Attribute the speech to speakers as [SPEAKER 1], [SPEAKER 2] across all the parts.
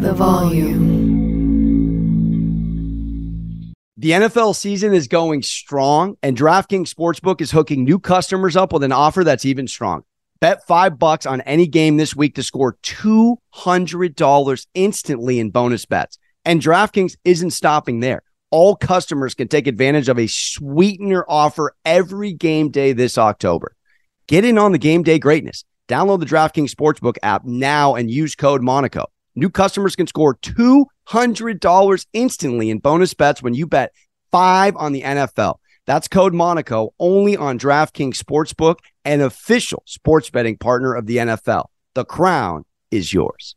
[SPEAKER 1] the volume.
[SPEAKER 2] The NFL season is going strong, and DraftKings Sportsbook is hooking new customers up with an offer that's even strong. Bet five bucks on any game this week to score $200 instantly in bonus bets. And DraftKings isn't stopping there. All customers can take advantage of a sweetener offer every game day this October. Get in on the game day greatness. Download the DraftKings Sportsbook app now and use code Monaco. New customers can score $200 instantly in bonus bets when you bet five on the NFL. That's code Monaco only on DraftKings Sportsbook, an official sports betting partner of the NFL. The crown is yours.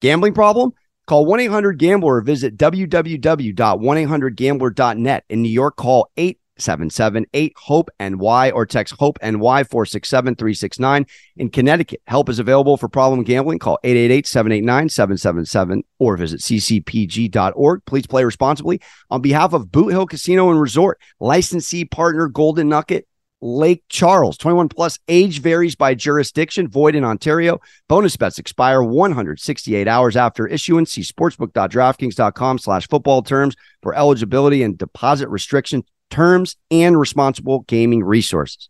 [SPEAKER 2] Gambling problem? Call 1 800 Gambler or visit www.1800Gambler.net. In New York, call 8 877 HOPE NY or text HOPE NY 467 369. In Connecticut, help is available for problem gambling. Call 888 789 777 or visit ccpg.org. Please play responsibly. On behalf of Boot Hill Casino and Resort, licensee partner Golden Nugget. Lake Charles. 21 plus age varies by jurisdiction, void in Ontario. Bonus bets expire 168 hours after issuance. See sportsbook.draftkings.com slash football terms for eligibility and deposit restrictions terms, and responsible gaming resources.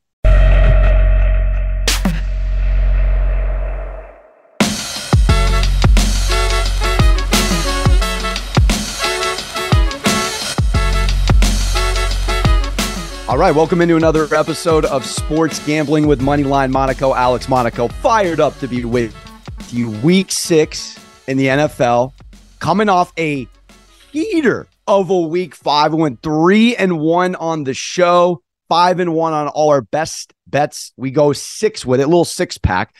[SPEAKER 2] All right, welcome into another episode of Sports Gambling with Moneyline Monaco. Alex Monaco fired up to be with you. Week six in the NFL, coming off a heater of a week five. We went three and one on the show, five and one on all our best bets. We go six with it, little six pack.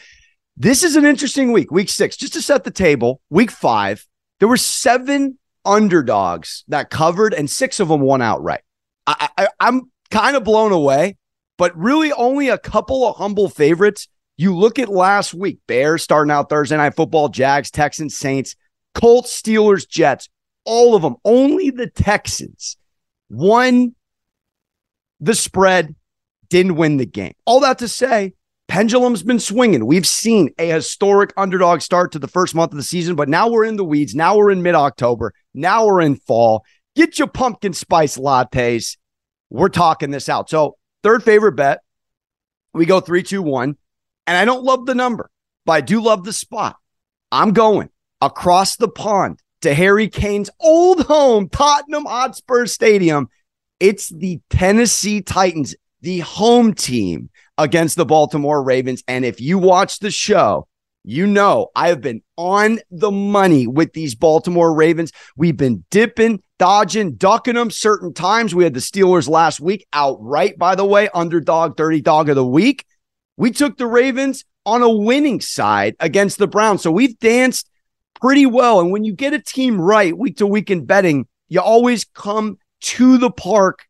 [SPEAKER 2] This is an interesting week, week six. Just to set the table, week five, there were seven underdogs that covered, and six of them won outright. I, I, I'm kind of blown away, but really only a couple of humble favorites. You look at last week Bears starting out Thursday night football, Jags, Texans, Saints, Colts, Steelers, Jets all of them. Only the Texans won the spread, didn't win the game. All that to say, pendulum's been swinging. We've seen a historic underdog start to the first month of the season, but now we're in the weeds. Now we're in mid October. Now we're in fall. Get your pumpkin spice lattes. We're talking this out. So, third favorite bet, we go three, two, one. And I don't love the number, but I do love the spot. I'm going across the pond to Harry Kane's old home, Tottenham Hotspur Stadium. It's the Tennessee Titans, the home team against the Baltimore Ravens. And if you watch the show, you know I have been on the money with these Baltimore Ravens. We've been dipping, dodging, ducking them certain times. We had the Steelers last week outright, by the way, underdog, dirty dog of the week. We took the Ravens on a winning side against the Browns. So we've danced pretty well. And when you get a team right week to week in betting, you always come to the park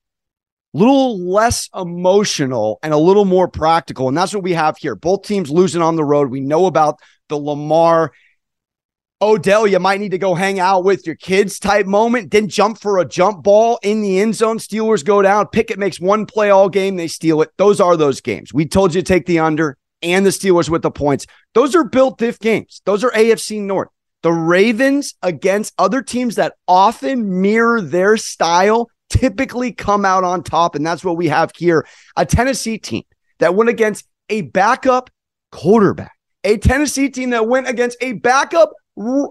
[SPEAKER 2] a little less emotional and a little more practical. And that's what we have here. Both teams losing on the road. We know about the Lamar Odell, you might need to go hang out with your kids type moment. Then jump for a jump ball in the end zone. Steelers go down. Pickett makes one play all game. They steal it. Those are those games. We told you to take the under and the Steelers with the points. Those are built diff games. Those are AFC North. The Ravens against other teams that often mirror their style typically come out on top. And that's what we have here. A Tennessee team that went against a backup quarterback, a Tennessee team that went against a backup r-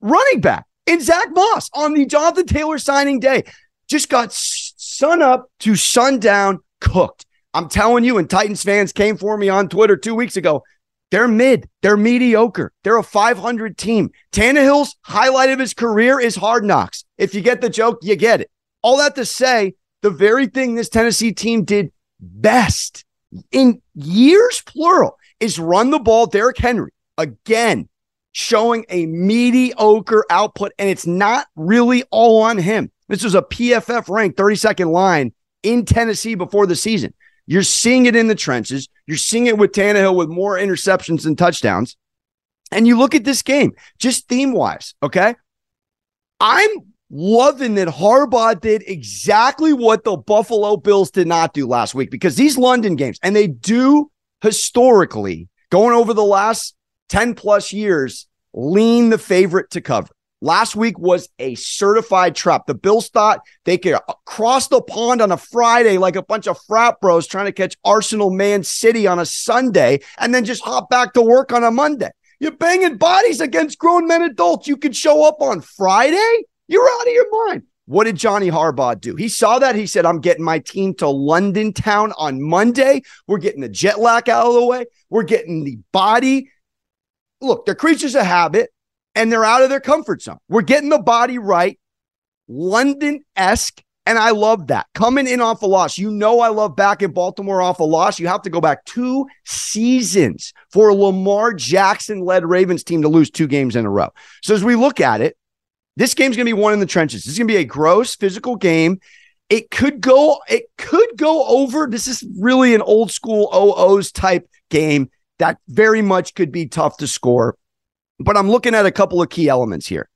[SPEAKER 2] running back in Zack Moss on the Jonathan Taylor signing day. Just got sun up to sundown cooked. I'm telling you, and Titans fans came for me on Twitter two weeks ago. They're mid. They're mediocre. They're a 500 team. Tannehill's highlight of his career is hard knocks. If you get the joke, you get it. All that to say, the very thing this Tennessee team did best in years, plural, is run the ball. Derrick Henry, again, showing a mediocre output, and it's not really all on him. This was a PFF ranked 32nd line in Tennessee before the season. You're seeing it in the trenches. You're seeing it with Tannehill with more interceptions and touchdowns. And you look at this game, just theme wise, okay? I'm loving that Harbaugh did exactly what the Buffalo Bills did not do last week because these London games, and they do historically, going over the last 10 plus years, lean the favorite to cover. Last week was a certified trap. The Bills thought they could cross the pond on a Friday like a bunch of frat bros trying to catch Arsenal Man City on a Sunday and then just hop back to work on a Monday. You're banging bodies against grown men adults. You could show up on Friday. You're out of your mind. What did Johnny Harbaugh do? He saw that. He said, I'm getting my team to London town on Monday. We're getting the jet lag out of the way. We're getting the body. Look, they're creatures of habit and they're out of their comfort zone. We're getting the body right, London esque. And I love that. Coming in off a loss. You know, I love back in Baltimore off a loss. You have to go back two seasons for Lamar Jackson led Ravens team to lose two games in a row. So as we look at it, this game's going to be one in the trenches. This is going to be a gross physical game. It could go, it could go over. This is really an old school OOs type game that very much could be tough to score. But I'm looking at a couple of key elements here.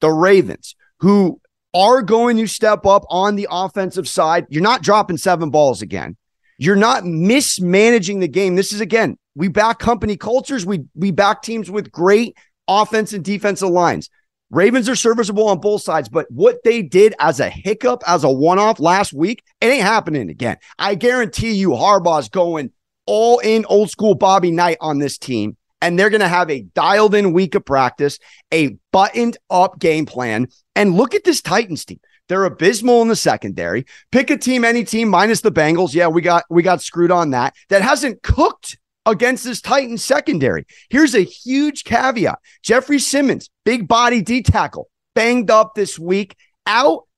[SPEAKER 2] The Ravens, who are going to step up on the offensive side. You're not dropping seven balls again. You're not mismanaging the game. This is again, we back company cultures. We we back teams with great offense and defensive lines. Ravens are serviceable on both sides, but what they did as a hiccup, as a one off last week, it ain't happening again. I guarantee you, Harbaugh's going all in old school Bobby Knight on this team, and they're going to have a dialed in week of practice, a buttoned up game plan. And look at this Titans team. They're abysmal in the secondary. Pick a team, any team minus the Bengals. Yeah, we got we got screwed on that. That hasn't cooked against this Titans secondary. Here's a huge caveat Jeffery Simmons, big body D tackle, banged up this week, out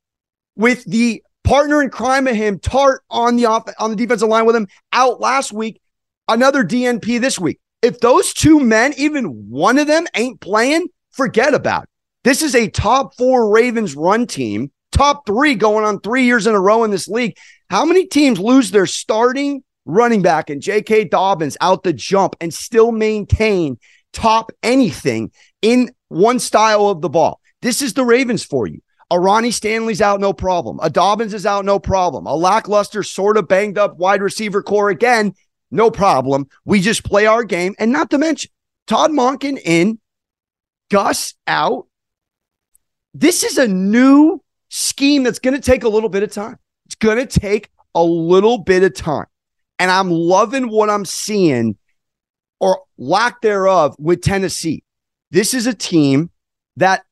[SPEAKER 2] with the partner in crime of him, Tart on the off on the defensive line with him, out last week. Another DNP this week. If those two men, even one of them, ain't playing, forget about it. This is a top four Ravens run team, top three going on three years in a row in this league. How many teams lose their starting running back and J.K. Dobbins out the jump and still maintain top anything in one style of the ball. This is the Ravens for you. A Ronnie Stanley's out, no problem. A Dobbins is out, no problem. A lackluster, sort of banged up wide receiver core again, no problem. We just play our game. And not to mention, Todd Monken in, Gus out. This is a new scheme that's going to take a little bit of time. It's going to take a little bit of time. And I'm loving what I'm seeing or lack thereof with Tennessee. This is a team that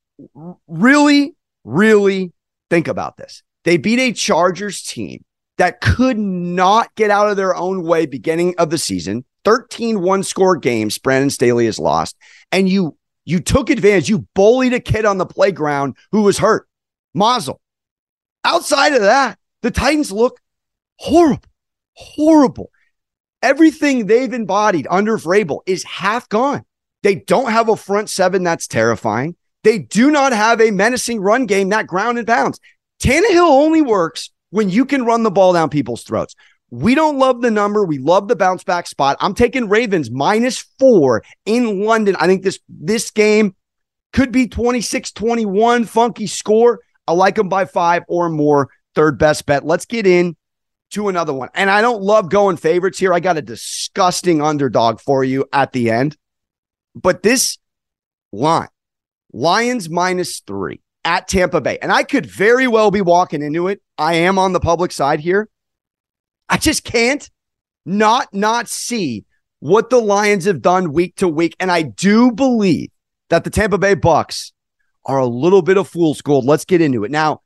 [SPEAKER 2] really, really think about this. They beat a Chargers team that could not get out of their own way beginning of the season. 13 one score games Brandon Staley has lost. And you you took advantage. You bullied a kid on the playground who was hurt. Mazel. Outside of that, the Titans look horrible horrible. Everything they've embodied under Vrabel is half gone. They don't have a front seven that's terrifying. They do not have a menacing run game that ground and pounds. Tannehill only works when you can run the ball down people's throats. We don't love the number. We love the bounce back spot. I'm taking Ravens minus four in London. I think this this game could be 26 21, funky score. I like them by five or more. Third best bet. Let's get in to another one. And I don't love going favorites here. I got a disgusting underdog for you at the end. But this line, Lions minus three at Tampa Bay. And I could very well be walking into it. I am on the public side here. I just can't not not see what the Lions have done week to week. And I do believe that the Tampa Bay Bucks are a little bit of fool's gold. Let's get into it. Now,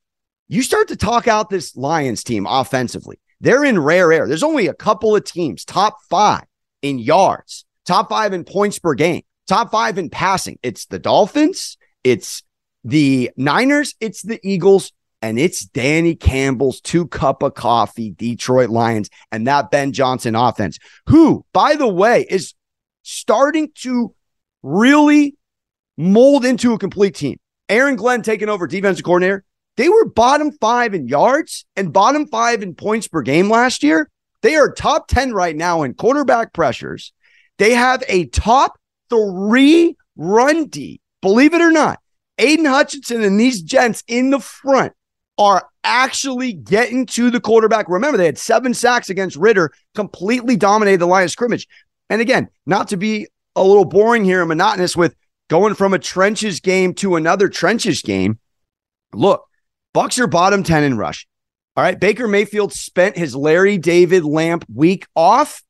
[SPEAKER 2] you start to talk out this Lions team offensively. They're in rare air. There's only a couple of teams, top five in yards, top five in points per game, top five in passing. It's the Dolphins, it's the Niners, it's the Eagles, and it's Danny Campbell's two cup of coffee Detroit Lions and that Ben Johnson offense, who, by the way, is starting to really mold into a complete team. Aaron Glenn taking over defensive coordinator. They were bottom five in yards and bottom five in points per game last year. They are top 10 right now in quarterback pressures. They have a top three run D. Believe it or not, Aidan Hutchinson and these gents in the front are actually getting to the quarterback. Remember, they had seven sacks against Ritter, completely dominated the line of scrimmage. And again, not to be a little boring here and monotonous with going from a trenches game to another trenches game. Look, Bucks are bottom 10 in rush. All right. Baker Mayfield spent his Larry David Lamp week off,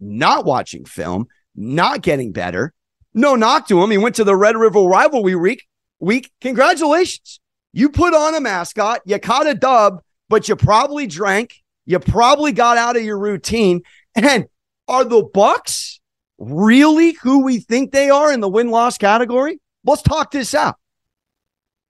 [SPEAKER 2] not watching film, not getting better. No knock to him. He went to the Red River rivalry week. Week. Congratulations. You put on a mascot, you caught a dub, but you probably drank, you probably got out of your routine. And are the Bucks really who we think they are in the win-loss category? Let's talk this out.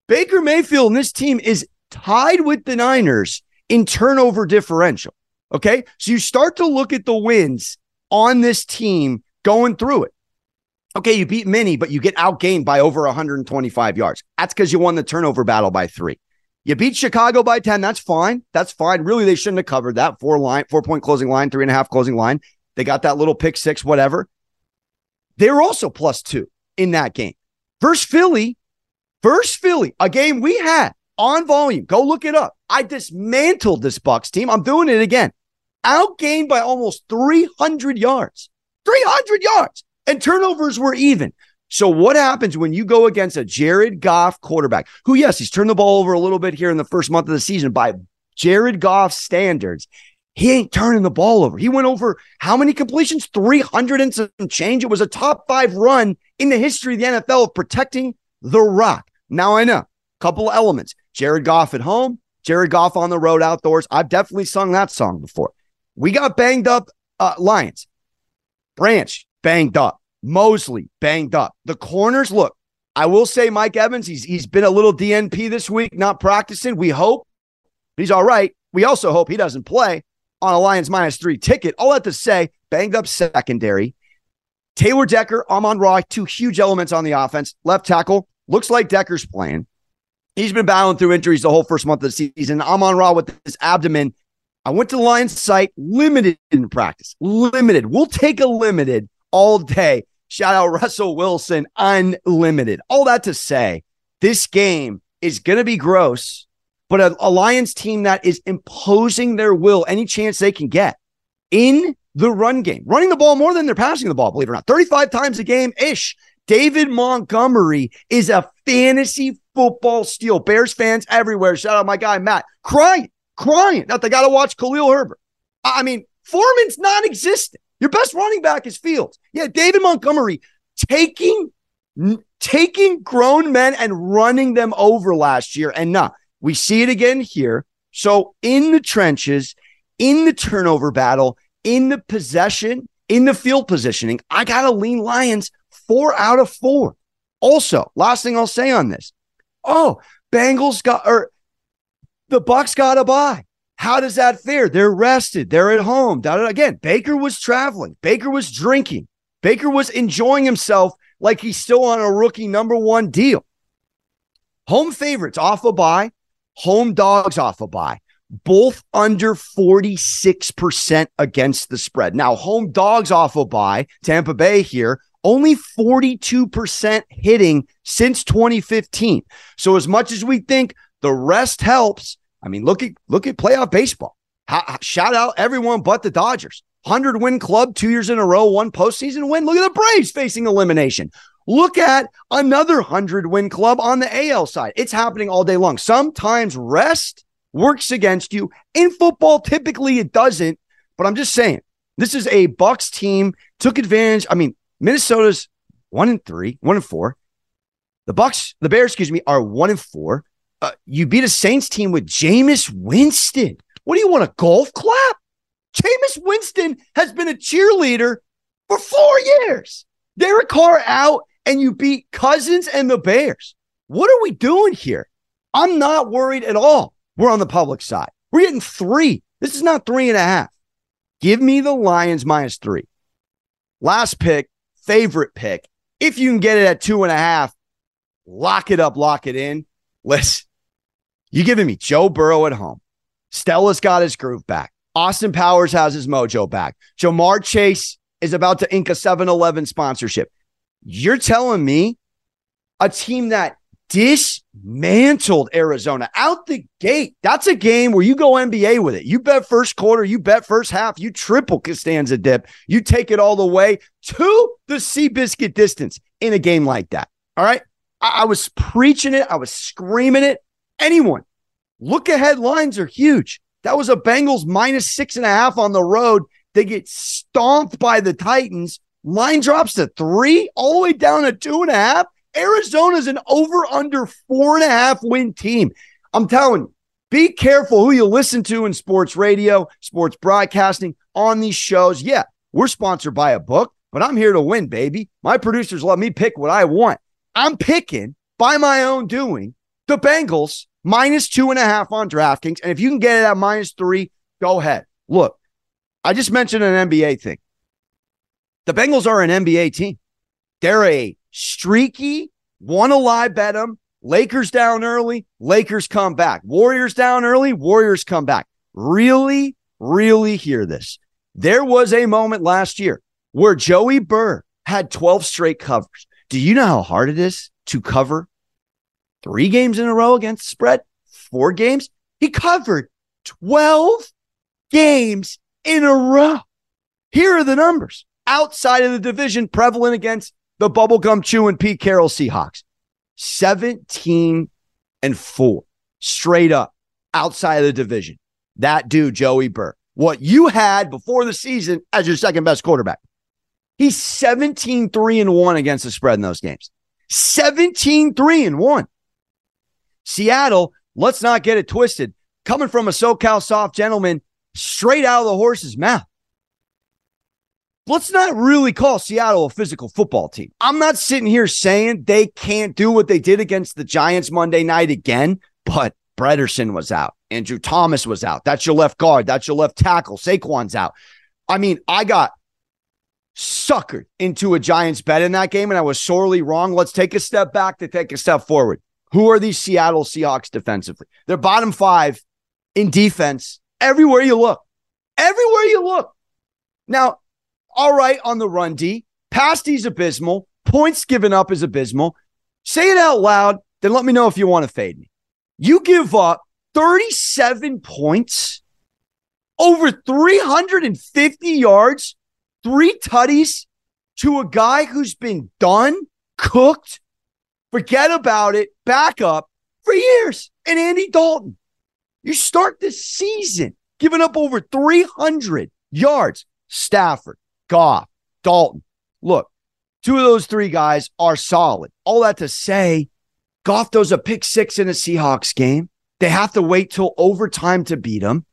[SPEAKER 2] Baker Mayfield and this team is tied with the Niners in turnover differential. Okay. So you start to look at the wins on this team going through it. Okay, you beat Mini, but you get outgained by over 125 yards. That's because you won the turnover battle by three. You beat Chicago by 10. That's fine. That's fine. Really, they shouldn't have covered that. Four line, four point closing line, three and a half closing line. They got that little pick six, whatever. They were also plus two in that game. Versus Philly, versus Philly, a game we had on volume. Go look it up. I dismantled this Bucks team. I'm doing it again. Outgained by almost 300 yards. 300 yards and turnovers were even. So what happens when you go against a Jared Goff quarterback who, yes, he's turned the ball over a little bit here in the first month of the season by Jared Goff standards. He ain't turning the ball over. He went over how many completions? 300 and some change. It was a top five run in the history of the NFL of protecting the rock. Now I know a couple elements. Jared Goff at home, Jared Goff on the road outdoors. I've definitely sung that song before. We got banged up uh, Lions. Branch, banged up. Moseley banged up. The corners, look, I will say Mike Evans, he's he's been a little DNP this week, not practicing. We hope he's all right. We also hope he doesn't play on a Lions minus three ticket. All that to say, banged up secondary. Taylor Decker, Amon Ra, two huge elements on the offense. Left tackle, looks like Decker's playing. He's been battling through injuries the whole first month of the season. Amon Ra with his abdomen. I went to the Lions site, limited in practice, limited. We'll take a limited all day. Shout out Russell Wilson, unlimited. All that to say, this game is going to be gross, but a, a Lions team that is imposing their will any chance they can get in the run game, running the ball more than they're passing the ball, believe it or not, 35 times a game ish. David Montgomery is a fantasy football steal. Bears fans everywhere. Shout out my guy, Matt, crying, crying. Now they got to watch Khalil Herbert. I mean, Foreman's non existent. Your best running back is Fields. Yeah, David Montgomery taking taking grown men and running them over last year. And now nah, we see it again here. So in the trenches, in the turnover battle, in the possession, in the field positioning, I gotta lean Lions four out of four. Also, last thing I'll say on this. Oh, Bengals got or the Bucks got a bye. How does that fare? They're rested. They're at home. Again, Baker was traveling. Baker was drinking. Baker was enjoying himself like he's still on a rookie number one deal. Home favorites off a bye, home dogs off a bye, both under 46% against the spread. Now, home dogs off a bye, Tampa Bay here, only 42% hitting since 2015. So, as much as we think the rest helps, I mean, look at look at playoff baseball. shout out everyone but the Dodgers. 100 win club two years in a row, one postseason win. Look at the Braves facing elimination. Look at another 100 win club on the AL side. It's happening all day long. Sometimes rest works against you. In football, typically it doesn't. But I'm just saying, this is a Bucks team took advantage. I mean, Minnesota's one and three, one and four. The Bucks, the Bears, excuse me, are one and four. Uh, you beat a Saints team with Jameis Winston. What do you want, a golf clap? Jameis Winston has been a cheerleader for four years. Derek Carr out, and you beat Cousins and the Bears. What are we doing here? I'm not worried at all. We're on the public side. We're getting three. This is not three and a half. Give me the Lions minus three. Last pick, favorite pick. If you can get it at two and a half, lock it up, lock it in. Listen, you giving me Joe Burrow at home. Stella's got his groove back. Austin Powers has his mojo back. Ja'Marr Chase is about to ink a 7 Eleven sponsorship. You're telling me a team that dismantled Arizona out the gate. That's a game where you go NBA with it. You bet first quarter, you bet first half, you triple Costanza dip, you take it all the way to the Seabiscuit distance in a game like that. All right. I, I was preaching it, I was screaming it. Anyone, look ahead lines are huge. That was a Bengals minus six and a half on the road. They get stomped by the Titans. Line drops to three, all the way down to two and a half. Arizona's an over under four and a half win team. I'm telling you, be careful who you listen to in sports radio, sports broadcasting on these shows. Yeah, we're sponsored by a book, but I'm here to win, baby. My producers let me pick what I want. I'm picking by my own doing the Bengals minus two and a half on DraftKings. And if you can get it at minus three, go ahead. Look, I just mentioned an NBA thing. The Bengals are an NBA team. They're a streaky, one alive bet them. Lakers down early, Lakers come back. Warriors down early, Warriors come back. Really, really hear this. There was a moment last year where Joey Burr had 12 straight covers. Do you know how hard it is to cover three games in a row against spread? Four games? He covered 12 games in a row. Here are the numbers outside of the division prevalent against the bubblegum chewing Pete Carroll Seahawks 17 and 4 straight up outside of the division. That dude, Joey Burr, what you had before the season as your second best quarterback. He's 17 3 and 1 against the spread in those games. 17 3 and 1. Seattle, let's not get it twisted. Coming from a SoCal soft gentleman straight out of the horse's mouth. Let's not really call Seattle a physical football team. I'm not sitting here saying they can't do what they did against the Giants Monday night again, but Bredeson was out. Andrew Thomas was out. That's your left guard. That's your left tackle. Saquon's out. I mean, I got suckered into a Giants bet in that game, and I was sorely wrong. Let's take a step back to take a step forward. Who are these Seattle Seahawks defensively? They're bottom five in defense everywhere you look. Everywhere you look. Now, all right on the run D. Pass D's abysmal. Points given up is abysmal. Say it out loud, then let me know if you want to fade me. You give up 37 points, over 350 yards, three tutties to a guy who's been done, cooked, forget about it, back up for years, and Andy Dalton. You start this season giving up over 300 yards. Stafford, Goff, Dalton. Look, two of those three guys are solid. All that to say, Goff throws a pick six in a Seahawks game. They have to wait till overtime to beat them.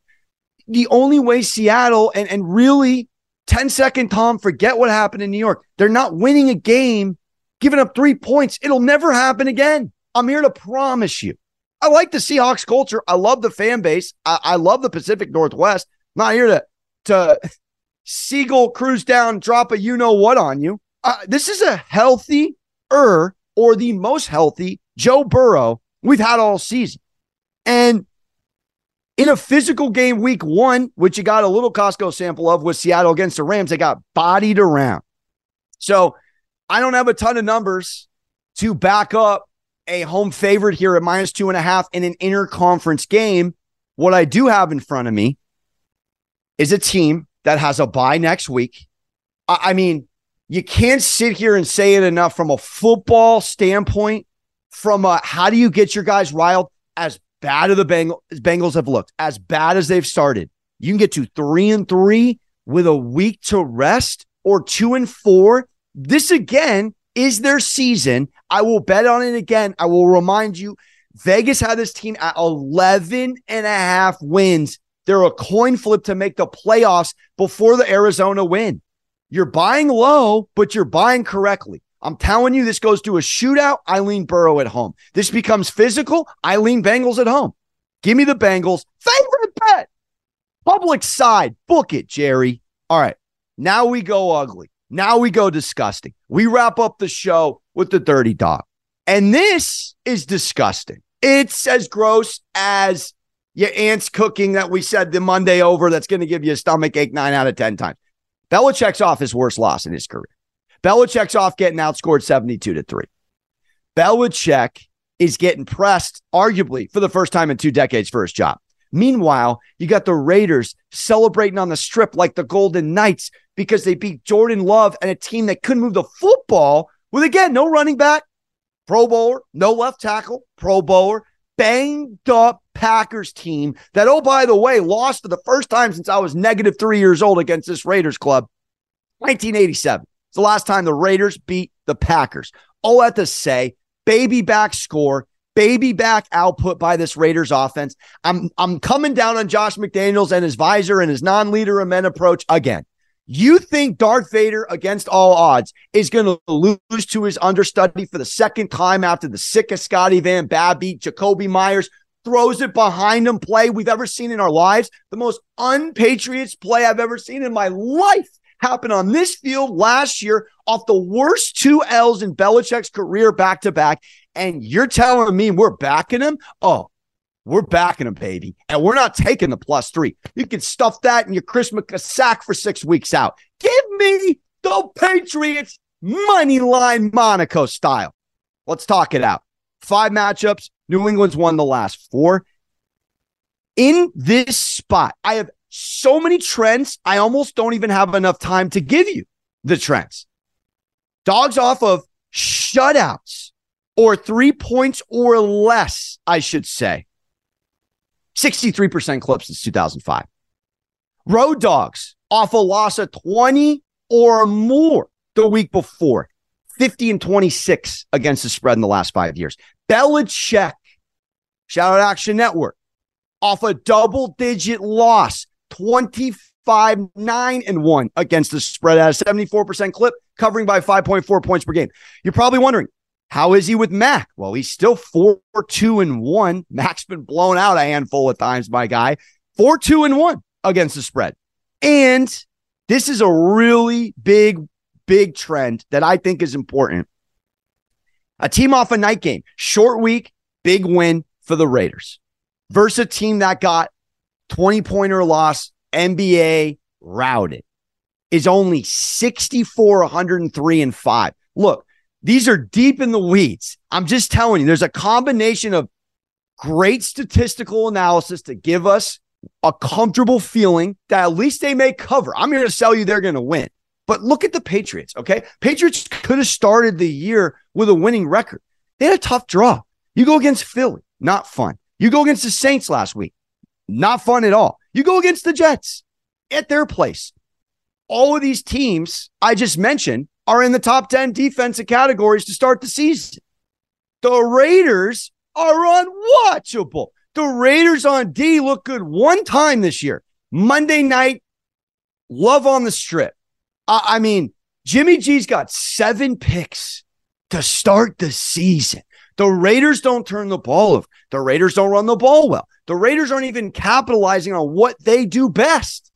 [SPEAKER 2] The only way Seattle and, and really 10 second Tom, forget what happened in New York. They're not winning a game, giving up three points. It'll never happen again. I'm here to promise you. I like the Seahawks culture. I love the fan base. I, I love the Pacific Northwest. I'm not here to to seagull cruise down, drop a you know what on you. Uh, this is a healthy er or the most healthy Joe Burrow we've had all season. And in a physical game week one, which you got a little Costco sample of with Seattle against the Rams, they got bodied around. So I don't have a ton of numbers to back up a home favorite here at minus two and a half in an interconference game. What I do have in front of me is a team that has a bye next week. I, I mean, you can't sit here and say it enough from a football standpoint. From a how do you get your guys riled? As bad as the Bengals, Bengals have looked, as bad as they've started, you can get to three and three with a week to rest or two and four. This again is their season. I will bet on it again. I will remind you Vegas had this team at 11 and a half wins they're a coin flip to make the playoffs before the Arizona win. You're buying low, but you're buying correctly. I'm telling you, this goes to a shootout. Eileen Burrow at home. This becomes physical. Eileen Bengals at home. Give me the Bengals. Favorite bet. Public side. Book it, Jerry. All right. Now we go ugly. Now we go disgusting. We wrap up the show with the dirty dog. And this is disgusting. It's as gross as your aunt's cooking that we said the Monday over that's going to give you a stomach ache nine out of 10 times. Belichick's off his worst loss in his career. Belichick's off getting outscored 72 to 3. Belichick is getting pressed, arguably, for the first time in two decades for his job. Meanwhile, you got the Raiders celebrating on the strip like the Golden Knights because they beat Jordan Love and a team that couldn't move the football with, again, no running back, Pro Bowler, no left tackle, Pro Bowler, banged up Packers team that, oh, by the way, lost for the first time since I was negative three years old against this Raiders club. 1987. It's the last time the Raiders beat the Packers. All that to say, baby back score, baby back output by this Raiders offense. I'm I'm coming down on Josh McDaniels and his visor and his non-leader of men approach again. You think Darth Vader against all odds is going to lose to his understudy for the second time after the sickest Scotty Van Babby, Jakobi Meyers throws it behind him play we've ever seen in our lives? The most unpatriots play I've ever seen in my life happened on this field last year off the worst two L's in Belichick's career back to back. And you're telling me we're backing him? Oh, we're backing him, baby. And we're not taking the plus three. You can stuff that in your Christmas sack for six weeks out. Give me the Patriots money line Monaco style. Let's talk it out. Five matchups. New England's won the last four. In this spot, I have so many trends. I almost don't even have enough time to give you the trends. Dogs off of shutouts or three points or less, I should say. 63% clip since 2005. Road dogs off a loss of 20 or more the week before. 50 and 26 against the spread in the last five years. Belichick, shout out Action Network, off a double digit loss, 25, 9 and 1 against the spread at a 74% clip, covering by 5.4 points per game. You're probably wondering, how is he with Mac? Well, he's still 4 2 and 1. Mac's been blown out a handful of times, my guy. 4 2 and 1 against the spread. And this is a really big, big trend that I think is important. A team off a night game, short week, big win for the Raiders versus a team that got 20 pointer loss, NBA routed, is only 64, 103, and 5. Look, these are deep in the weeds. I'm just telling you, there's a combination of great statistical analysis to give us a comfortable feeling that at least they may cover. I'm here to sell you they're going to win. But look at the Patriots, okay? Patriots could have started the year with a winning record. They had a tough draw. You go against Philly, not fun. You go against the Saints last week, not fun at all. You go against the Jets at their place. All of these teams I just mentioned are in the top 10 defensive categories to start the season. The Raiders are unwatchable. The Raiders on D look good one time this year. Monday night, love on the strip. I mean, Jimmy G's got seven picks to start the season. The Raiders don't turn the ball over. The Raiders don't run the ball well. The Raiders aren't even capitalizing on what they do best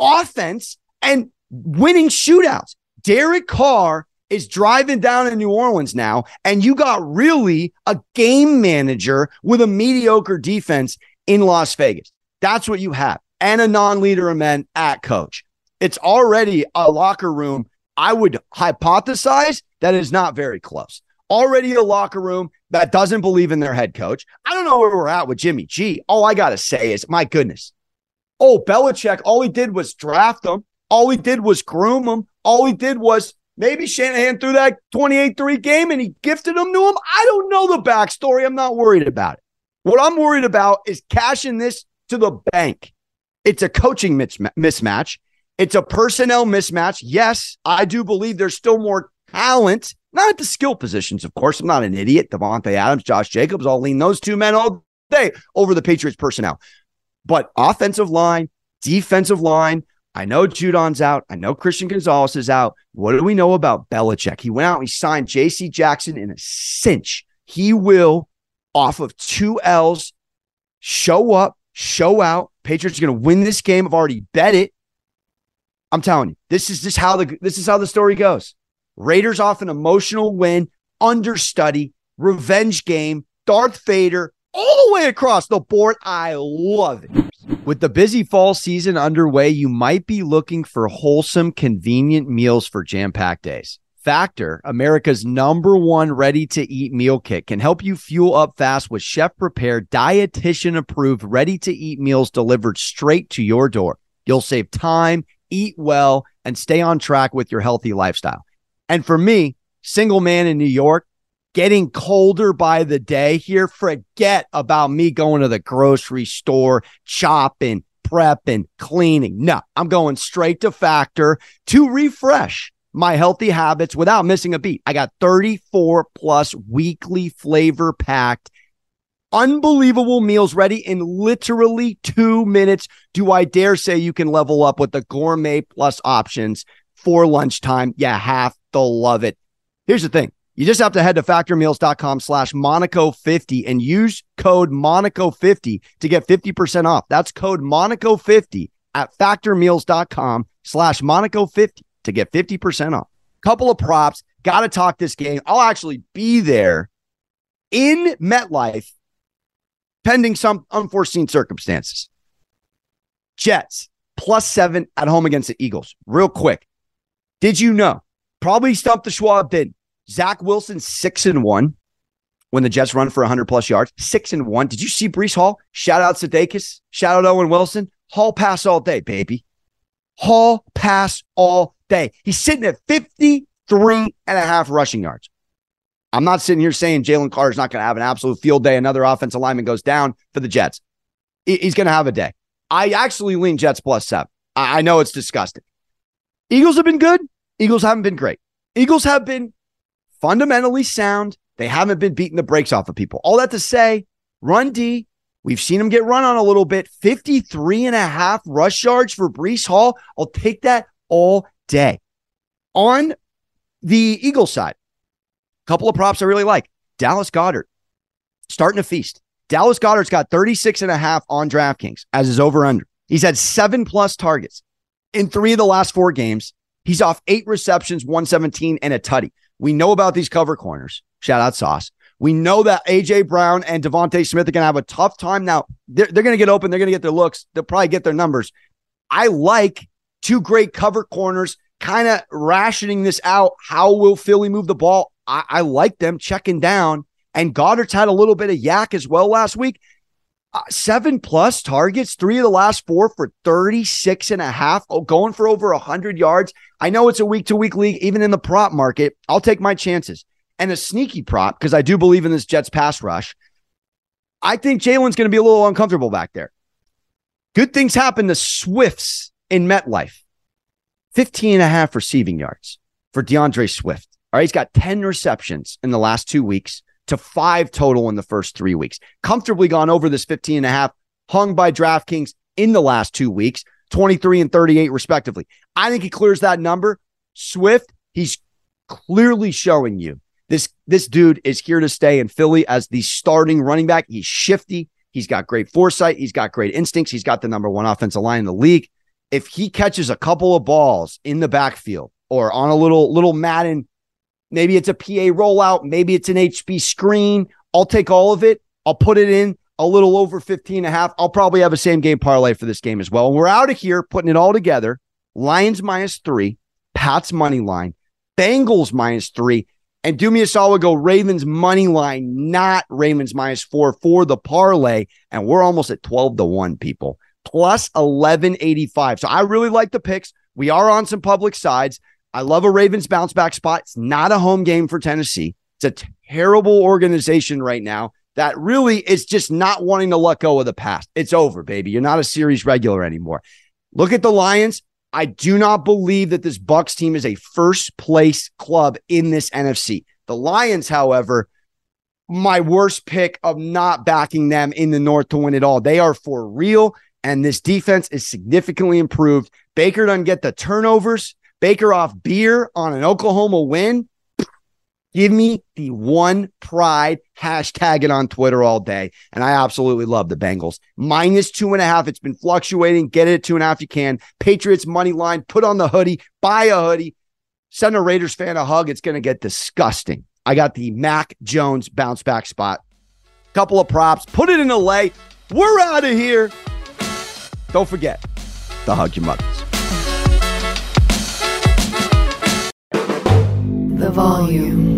[SPEAKER 2] offense and winning shootouts. Derek Carr is driving down in New Orleans now, and you got really a game manager with a mediocre defense in Las Vegas. That's what you have, and a non leader of men at coach. It's already a locker room. I would hypothesize that is not very close. Already a locker room that doesn't believe in their head coach. I don't know where we're at with Jimmy G. All I got to say is, my goodness. Oh, Belichick, all he did was draft him. All he did was groom him. All he did was maybe Shanahan threw that 28 3 game and he gifted them to him. I don't know the backstory. I'm not worried about it. What I'm worried about is cashing this to the bank. It's a coaching mismatch. It's a personnel mismatch. Yes, I do believe there's still more talent, not at the skill positions, of course. I'm not an idiot. Davante Adams, Josh Jacobs, I'll lean those two men all day over the Patriots personnel. But offensive line, defensive line, I know Judon's out. I know Christian Gonzalez is out. What do we know about Belichick? He went out and he signed J.C. Jackson in a cinch. He will, off of two L's, show up, show out. Patriots are going to win this game. I've already bet it. I'm telling you, this is just how the this is how the story goes. Raiders off an emotional win, understudy, revenge game, Darth Vader, all the way across the board. I love it. With the busy fall season underway, you might be looking for wholesome, convenient meals for jam packed days. Factor, America's number one ready to eat meal kit, can help you fuel up fast with chef prepared, dietitian approved, ready to eat meals delivered straight to your door. You'll save time, eat well, and stay on track with your healthy lifestyle. And for me, single man in New York, getting colder by the day here. Forget about me going to the grocery store, chopping, prepping, cleaning. No, I'm going straight to Factor to refresh my healthy habits without missing a beat. I got 34 plus weekly flavor packed unbelievable meals ready in literally two minutes. Do I dare say you can level up with the gourmet plus options for lunchtime? You have to love it. Here's the thing. You just have to head to factormeals.com slash Monaco50 and use code Monaco50 to get 50% off. That's code Monaco50 at factormeals.com slash Monaco50 to get 50% off. Couple of props. Got to talk this game. I'll actually be there in MetLife pending some unforeseen circumstances. Jets plus seven at home against the Eagles. Real quick. Did you know? Probably stumped the Schwab bid. Zach Wilson, six and one when the Jets run for 100 plus yards. Six and one. Did you see Breece Hall? Shout out Sadakis. Shout out Owen Wilson. Hall pass all day, baby. Hall pass all day. He's sitting at 53 and a half rushing yards. I'm not sitting here saying Jalen Carter's not going to have an absolute field day. Another offensive lineman goes down for the Jets. He's going to have a day. I actually lean Jets plus seven. I know it's disgusting. Eagles have been good. Eagles haven't been great. Eagles have been fundamentally sound. They haven't been beating the brakes off of people. All that to say, run D. We've seen him get run on a little bit. 53 and a half rush yards for Breece Hall. I'll take that all day. On the Eagle side, a couple of props I really like. Dallas Goedert starting to feast. Dallas Goedert's got 36 and a half on DraftKings as his over under. He's had seven plus targets in three of the last four games. He's off eight receptions, 117 and a tutty. We know about these cover corners. Shout out Sauce. We know that AJ Brown and DeVonta Smith are going to have a tough time. Now, they're, they're going to get open. They're going to get their looks. They'll probably get their numbers. I like two great cover corners, kind of rationing this out. How will Philly move the ball? I, I like them checking down. And Goedert's had a little bit of YAC as well last week. Uh, seven plus targets, three of the last four for 36 and a half, oh, going for over 100 yards. I know it's a week to week league, even in the prop market. I'll take my chances. And a sneaky prop, because I do believe in this Jets pass rush. I think Jalen's going to be a little uncomfortable back there. Good things happen to Swifts in MetLife. 15 and a half receiving yards for D'Andre Swift. All right, he's got 10 receptions in the last two weeks to five total in the first three weeks. Comfortably gone over this 15 and a half, hung by DraftKings in the last two weeks, 23 and 38 respectively. I think he clears that number. Swift, he's clearly showing you this this dude is here to stay in Philly as the starting running back. He's shifty. He's got great foresight. He's got great instincts. He's got the number one offensive line in the league. If he catches a couple of balls in the backfield or on a little little Madden Maybe it's a PA rollout. Maybe it's an HB screen. I'll take all of it. I'll put it in a little over 15 and a half. I'll probably have a same game parlay for this game as well. And we're out of here putting it all together. Lions minus three, Pats money line, Bengals minus three, and do me a solid go Ravens money line, not Ravens minus four for the parlay. And we're almost at 12 to 1, people, plus 1185. So I really like the picks. We are on some public sides. I love a Ravens bounce back spot. It's not a home game for Tennessee. It's a terrible organization right now that really is just not wanting to let go of the past. It's over, baby. You're not a series regular anymore. Look at the Lions. I do not believe that this Bucks team is a first place club in this NFC. The Lions, however, my worst pick of not backing them in the North to win it all. They are for real, and this defense is significantly improved. Baker doesn't get the turnovers. Baker off beer on an Oklahoma win. Give me the one pride. Hashtag it on Twitter all day. And I absolutely love the Bengals. Minus two and a half. It's been fluctuating. Get it at two and a half. You can. Patriots money line. Put on the hoodie. Buy a hoodie. Send a Raiders fan a hug. It's going to get disgusting. I got the Mac Jones bounce back spot. Couple of props. Put it in a lay. We're out of here. Don't forget to hug your mothers.
[SPEAKER 1] the volume.